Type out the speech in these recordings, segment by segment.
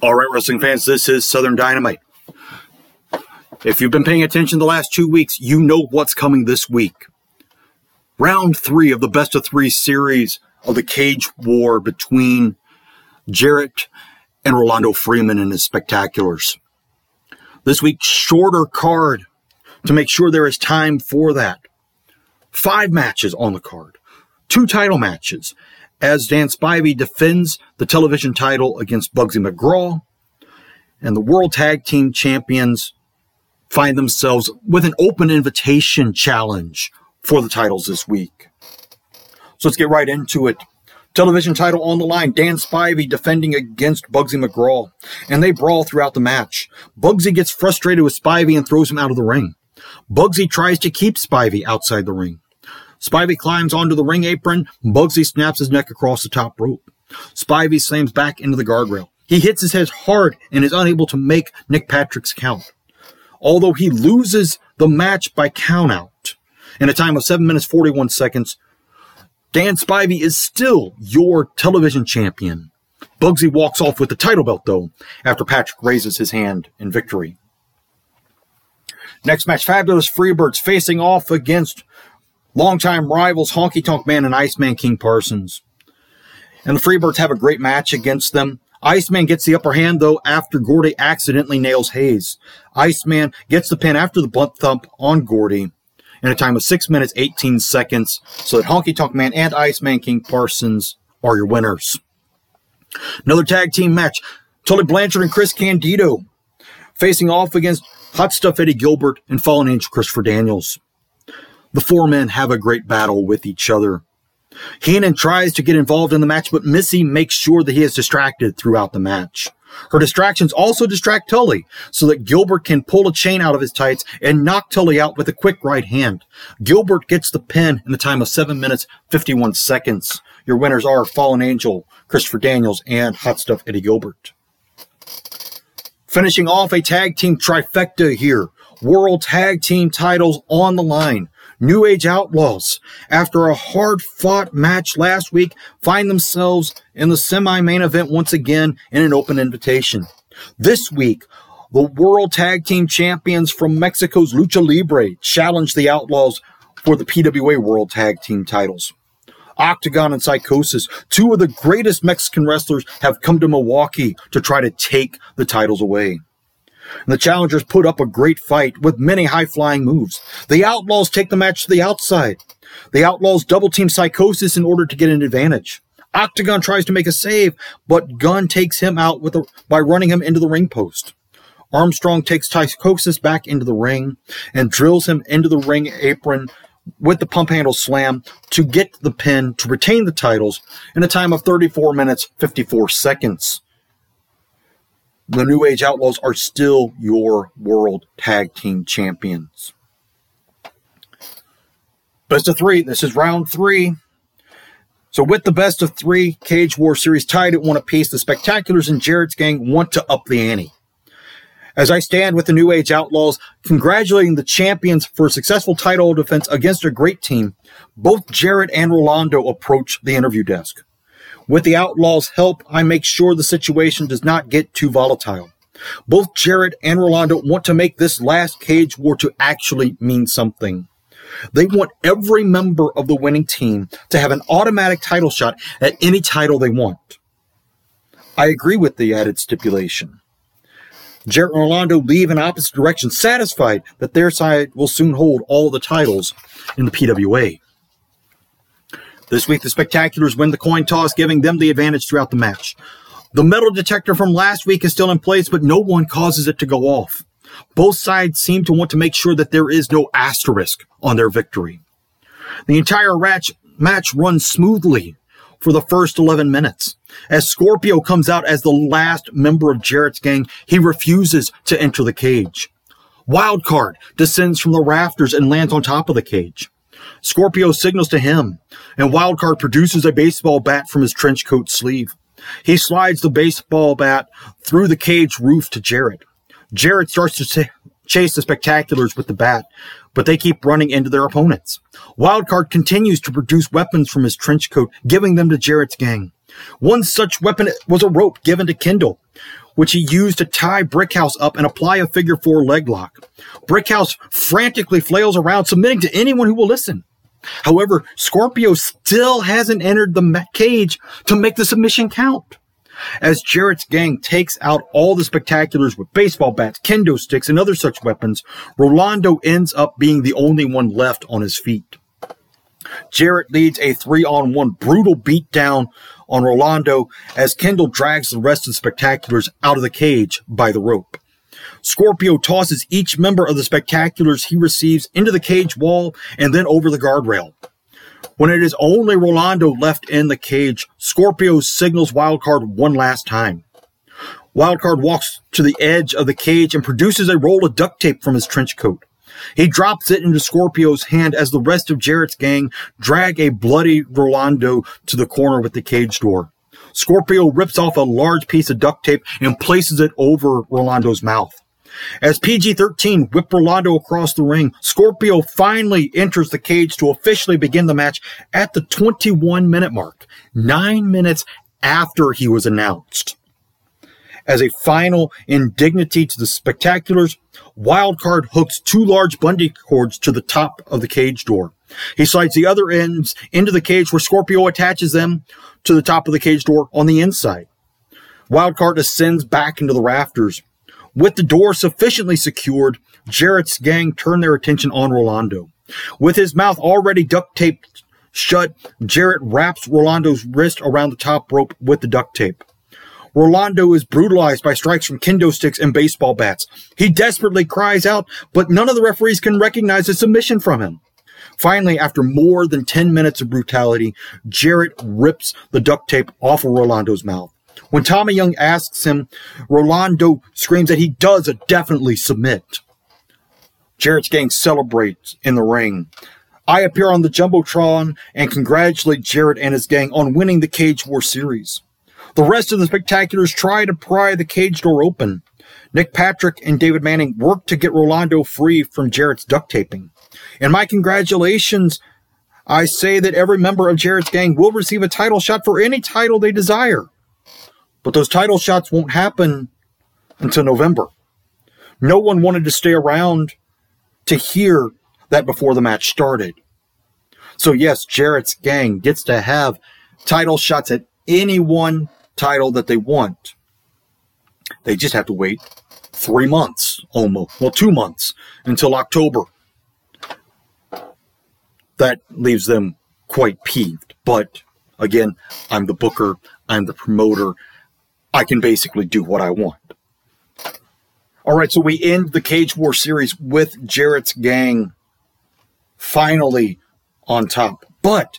All right, wrestling fans, this is Southern Dynamite. If you've been paying attention the last two weeks, you know what's coming this week. Round three of the best of three series of the cage war between Jarrett and Rolando Freeman and his spectaculars. This week, shorter card to make sure there is time for that. Five matches on the card, two title matches, as Dan Spivey defends the television title against Bugsy McGraw, and the World Tag Team Champions find themselves with an open invitation challenge for the titles this week. So let's get right into it. Television title on the line. Dan Spivey defending against Bugsy McGraw. And they brawl throughout the match. Bugsy gets frustrated with Spivey and throws him out of the ring. Bugsy tries to keep Spivey outside the ring. Spivey climbs onto the ring apron. Bugsy snaps his neck across the top rope. Spivey slams back into the guardrail. He hits his head hard and is unable to make Nick Patrick's count. Although he loses the match by countout in a time of 7 minutes 41 seconds, Dan Spivey is still your television champion. Bugsy walks off with the title belt, though, after Patrick raises his hand in victory. Next match, Fabulous Freebirds facing off against longtime rivals Honky Tonk Man and Iceman King Parsons. And the Freebirds have a great match against them. Iceman gets the upper hand, though, after Gordy accidentally nails Hayes. Iceman gets the pin after the blunt thump on Gordy in a time of 6 minutes 18 seconds, so that Honky Tonk Man and Iceman King Parsons are your winners. Another tag team match Tully Blanchard and Chris Candido facing off against Hot Stuff Eddie Gilbert and Fallen Angel Christopher Daniels. The four men have a great battle with each other. Heenan tries to get involved in the match, but Missy makes sure that he is distracted throughout the match. Her distractions also distract Tully so that Gilbert can pull a chain out of his tights and knock Tully out with a quick right hand. Gilbert gets the pin in the time of 7 minutes 51 seconds. Your winners are Fallen Angel, Christopher Daniels, and Hot Stuff Eddie Gilbert. Finishing off a tag team trifecta here. World Tag Team titles on the line. New Age Outlaws, after a hard fought match last week, find themselves in the semi main event once again in an open invitation. This week, the World Tag Team Champions from Mexico's Lucha Libre challenge the Outlaws for the PWA World Tag Team titles. Octagon and Psicosis, two of the greatest Mexican wrestlers, have come to Milwaukee to try to take the titles away. And the challengers put up a great fight with many high flying moves. The Outlaws take the match to the outside. The Outlaws double team Psicosis in order to get an advantage. Octagon tries to make a save, but Gunn takes him out a, by running him into the ring post. Armstrong takes Psicosis back into the ring and drills him into the ring apron with the pump handle slam to get the pin to retain the titles in a time of 34 minutes 54 seconds the New Age Outlaws are still your world tag team champions. Best of three. This is round three. So, with the best of three Cage War series tied at one apiece, the Spectaculars and Jarrett's gang want to up the ante. As I stand with the New Age Outlaws, congratulating the champions for a successful title defense against a great team, both Jarrett and Rolando approach the interview desk. With the Outlaws' help, I make sure the situation does not get too volatile. Both Jarrett and Rolando want to make this last cage war to actually mean something. They want every member of the winning team to have an automatic title shot at any title they want. I agree with the added stipulation. Jarrett and Rolando leave in opposite directions, satisfied that their side will soon hold all the titles in the PWA. This week, the Spectaculars win the coin toss, giving them the advantage throughout the match. The metal detector from last week is still in place, but no one causes it to go off. Both sides seem to want to make sure that there is no asterisk on their victory. The entire match runs smoothly for the first 11 minutes. As Scorpio comes out as the last member of Jarrett's gang, he refuses to enter the cage. Wildcard descends from the rafters and lands on top of the cage. Scorpio signals to him, and Wildcard produces a baseball bat from his trench coat sleeve. He slides the baseball bat through the cage roof to Jarrett. Jarrett starts to t- chase the spectaculars with the bat, but they keep running into their opponents. Wildcard continues to produce weapons from his trench coat, giving them to Jarrett's gang. One such weapon was a rope given to Kendall. Which he used to tie Brickhouse up and apply a figure four leg lock. Brickhouse frantically flails around, submitting to anyone who will listen. However, Scorpio still hasn't entered the cage to make the submission count. As Jarrett's gang takes out all the spectaculars with baseball bats, kendo sticks, and other such weapons, Rolando ends up being the only one left on his feet. Jarrett leads a three on one brutal beatdown on Rolando as Kendall drags the rest of the spectaculars out of the cage by the rope. Scorpio tosses each member of the spectaculars he receives into the cage wall and then over the guardrail. When it is only Rolando left in the cage, Scorpio signals Wildcard one last time. Wildcard walks to the edge of the cage and produces a roll of duct tape from his trench coat. He drops it into Scorpio's hand as the rest of Jarrett's gang drag a bloody Rolando to the corner with the cage door. Scorpio rips off a large piece of duct tape and places it over Rolando's mouth. As PG 13 whip Rolando across the ring, Scorpio finally enters the cage to officially begin the match at the 21 minute mark, nine minutes after he was announced. As a final indignity to the spectaculars, Wildcard hooks two large Bundy cords to the top of the cage door. He slides the other ends into the cage where Scorpio attaches them to the top of the cage door on the inside. Wildcard ascends back into the rafters. With the door sufficiently secured, Jarrett's gang turn their attention on Rolando. With his mouth already duct taped shut, Jarrett wraps Rolando's wrist around the top rope with the duct tape. Rolando is brutalized by strikes from kendo sticks and baseball bats. He desperately cries out, but none of the referees can recognize a submission from him. Finally, after more than 10 minutes of brutality, Jarrett rips the duct tape off of Rolando's mouth. When Tommy Young asks him, Rolando screams that he does definitely submit. Jarrett's gang celebrates in the ring. I appear on the Jumbotron and congratulate Jarrett and his gang on winning the Cage War series. The rest of the spectaculars try to pry the cage door open. Nick Patrick and David Manning work to get Rolando free from Jarrett's duct taping. In my congratulations, I say that every member of Jarrett's gang will receive a title shot for any title they desire. But those title shots won't happen until November. No one wanted to stay around to hear that before the match started. So yes, Jarrett's gang gets to have title shots at any one title that they want. They just have to wait three months almost, well, two months until October. That leaves them quite peeved. But again, I'm the booker, I'm the promoter. I can basically do what I want. All right, so we end the Cage War series with Jarrett's gang finally on top. But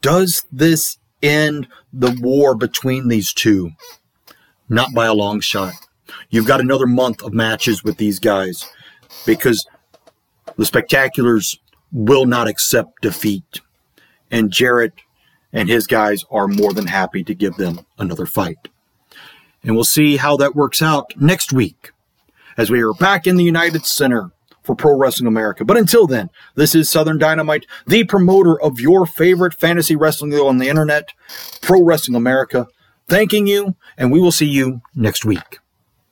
does this end the war between these two? Not by a long shot. You've got another month of matches with these guys because the spectaculars will not accept defeat. And Jarrett and his guys are more than happy to give them another fight. And we'll see how that works out next week as we are back in the United Center for Pro Wrestling America. But until then, this is Southern Dynamite, the promoter of your favorite fantasy wrestling on the internet, Pro Wrestling America, thanking you, and we will see you next week.